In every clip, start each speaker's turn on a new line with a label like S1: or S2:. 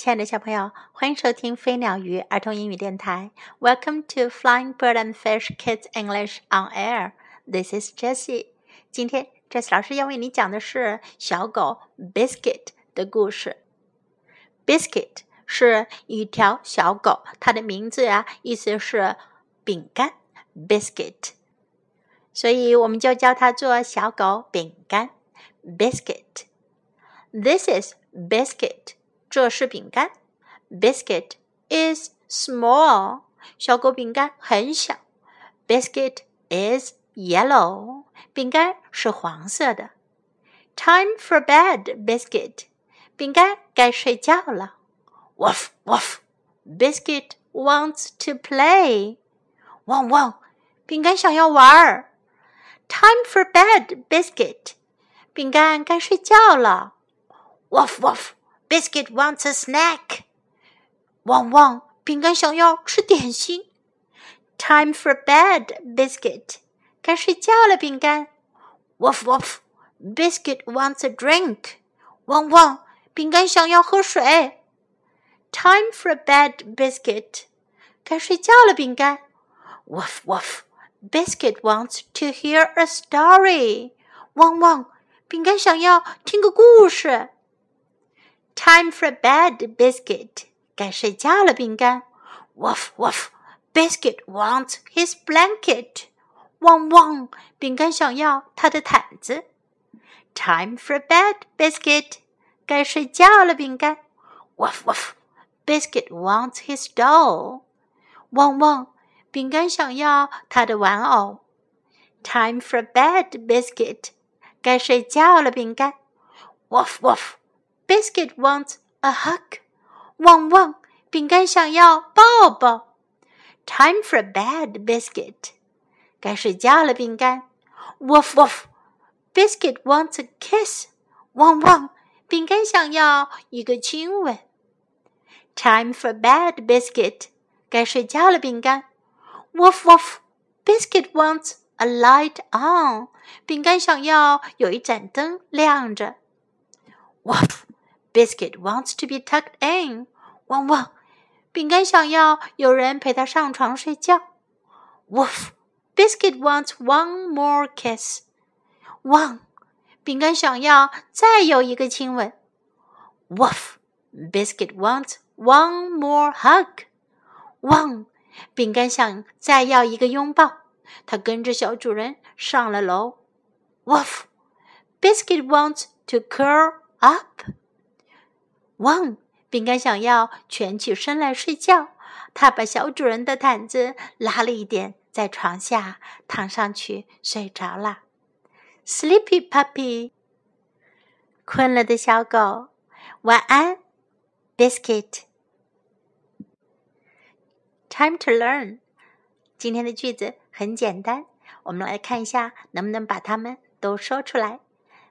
S1: 亲爱的小朋友，欢迎收听飞鸟鱼儿童英语电台。Welcome to Flying Bird and Fish Kids English on Air. This is Jessie. 今天 Jessie 老师要为你讲的是小狗 Biscuit 的故事。Biscuit 是一条小狗，它的名字呀，意思是饼干 Biscuit，所以我们就叫它做小狗饼干 Biscuit. This is biscuit. 这是饼干，biscuit is small。小狗饼干很小，biscuit is yellow。饼干是黄色的。Time for bed, biscuit。饼干该睡觉了。Woof woof。Biscuit wants to play。汪汪，饼干想要玩儿。Time for bed, biscuit。饼干该睡觉了。Woof woof。 Biscuit wants a snack. 汪汪，饼干想要吃点心。Time for bed, Biscuit. 该睡觉了，饼干。Woof woof. Biscuit wants a drink. 汪汪，饼干想要喝水。Time for bed, Biscuit. 该睡觉了，饼干。Woof woof. Biscuit wants to hear a story. 汪汪，饼干想要听个故事。 Time for bed, Biscuit. 该睡觉了，饼干。Woof woof. Biscuit wants his blanket. 汪汪，饼干想要他的毯子。Time for bed, Biscuit. 该睡觉了，饼干。Woof woof. Biscuit wants his doll. 汪汪，饼干想要他的玩偶。Time for bed, Biscuit. 该睡觉了，饼干。Woof woof. Biscuit wants a hug. 汪汪，饼干想要抱抱。Time for bed, Biscuit. 该睡觉了，饼干。Woof woof. Biscuit wants a kiss. 汪汪，饼干想要一个亲吻。Time for bed, Biscuit. 该睡觉了，饼干。Woof woof. Biscuit wants a light on. 饼干想要有一盏灯亮着。Woof. Biscuit wants to be tucked in. 汪汪，饼干想要有人陪他上床睡觉。Woof. Biscuit wants one more kiss. 汪，饼干想要再有一个亲吻。Woof. Biscuit wants one more hug. 汪，饼干想再要一个拥抱。他跟着小主人上了楼。Woof. Biscuit wants to curl up. 汪！饼干想要蜷起身来睡觉，他把小主人的毯子拉了一点，在床下躺上去睡着了。Sleepy puppy，困了的小狗，晚安，Biscuit。Time to learn，今天的句子很简单，我们来看一下能不能把它们都说出来。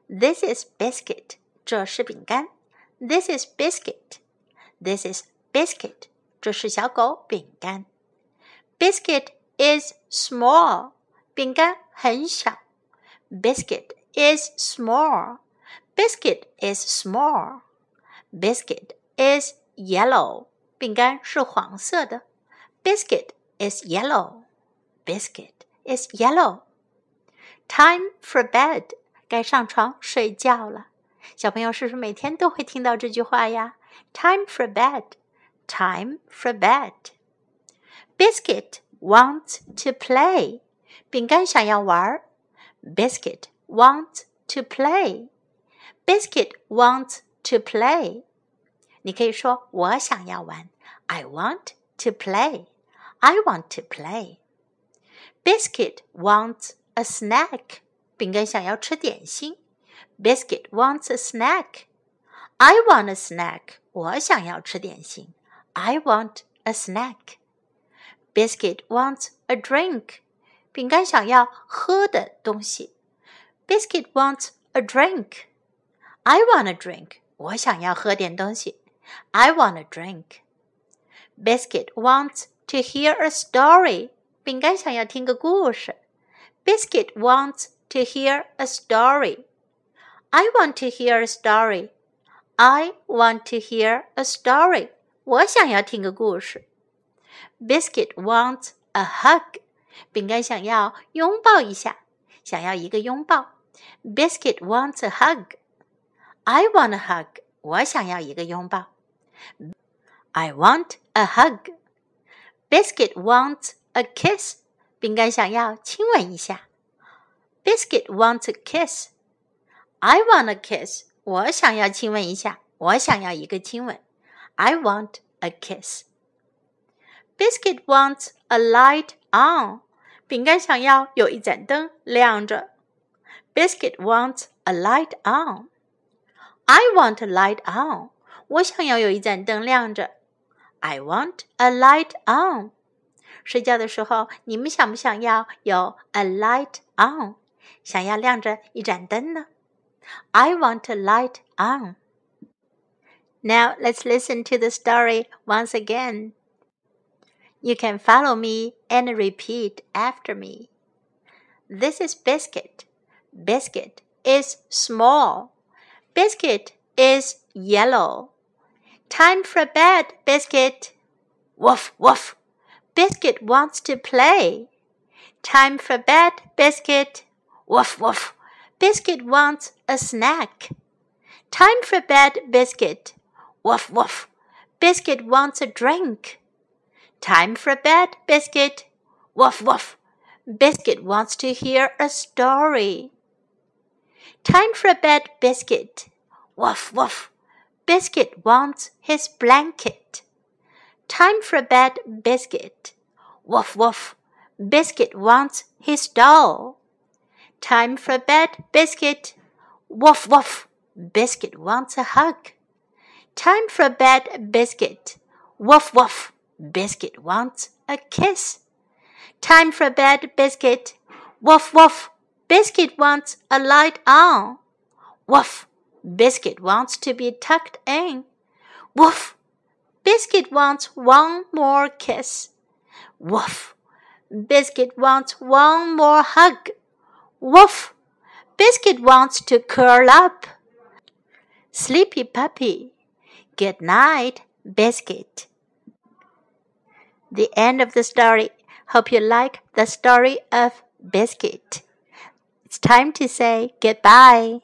S1: This is biscuit，这是饼干。This is biscuit. This is biscuit. 这是小狗饼干。Biscuit is small. 饼干很小。Biscuit is small. Biscuit is small. Biscuit is yellow. 饼干是黄色的。Biscuit is yellow. Biscuit is yellow. Time for bed. 该上床睡觉了。 小朋友是不是每天都会听到这句话呀？Time for bed. Time for bed. Biscuit wants to play. 饼干想要玩。Biscuit wants to play. Biscuit wants to play. 你可以说我想要玩。I want to play. I want to play. Biscuit wants a snack. 饼干想要吃点心。Biscuit wants a snack. I want a snack. 我想要吃点心。I want a snack. Biscuit wants a drink. 饼干想要喝的东西。Biscuit wants a drink. I want a drink. 我想要喝点东西。I want a drink. Biscuit wants to hear a story. 饼干想要听个故事。Biscuit wants to hear a story. I want to hear a story. I want to hear a story. 我想要听个故事。Biscuit wants a hug. 饼干想要拥抱一下，想要一个拥抱。Biscuit wants a hug. I want a hug. 我想要一个拥抱。I want a hug. Biscuit wants a kiss. 饼干想要亲吻一下。Biscuit wants a kiss. I want a kiss. 我想要亲吻一下，我想要一个亲吻。I want a kiss. Biscuit wants a light on. 饼干想要有一盏灯亮着。Biscuit wants a light on. I want a light on. 我想要有一盏灯亮着。I want a light on. 睡觉的时候，你们想不想要有 a light on？想要亮着一盏灯呢？I want a light on. Now let's listen to the story once again. You can follow me and repeat after me. This is Biscuit. Biscuit is small. Biscuit is yellow. Time for bed, Biscuit. Woof, woof. Biscuit wants to play. Time for bed, Biscuit. Woof, woof. Biscuit wants a snack. Time for bed, Biscuit. Woof, woof. Biscuit wants a drink. Time for bed, Biscuit. Woof, woof. Biscuit wants to hear a story. Time for bed, Biscuit. Woof, woof. Biscuit wants his blanket. Time for bed, Biscuit. Woof woof. Biscuit wants his doll. Time for bed, Biscuit. Woof woof. Biscuit wants a hug. Time for bed, Biscuit. Woof woof. Biscuit wants a kiss. Time for bed, Biscuit. Woof woof. Biscuit wants a light on. Woof. Biscuit wants to be tucked in. Woof. Biscuit wants one more kiss. Woof. Biscuit wants one more hug. Woof. Biscuit wants to curl up. Sleepy puppy. Good night, Biscuit. The end of the story. Hope you like the story of Biscuit. It's time to say goodbye.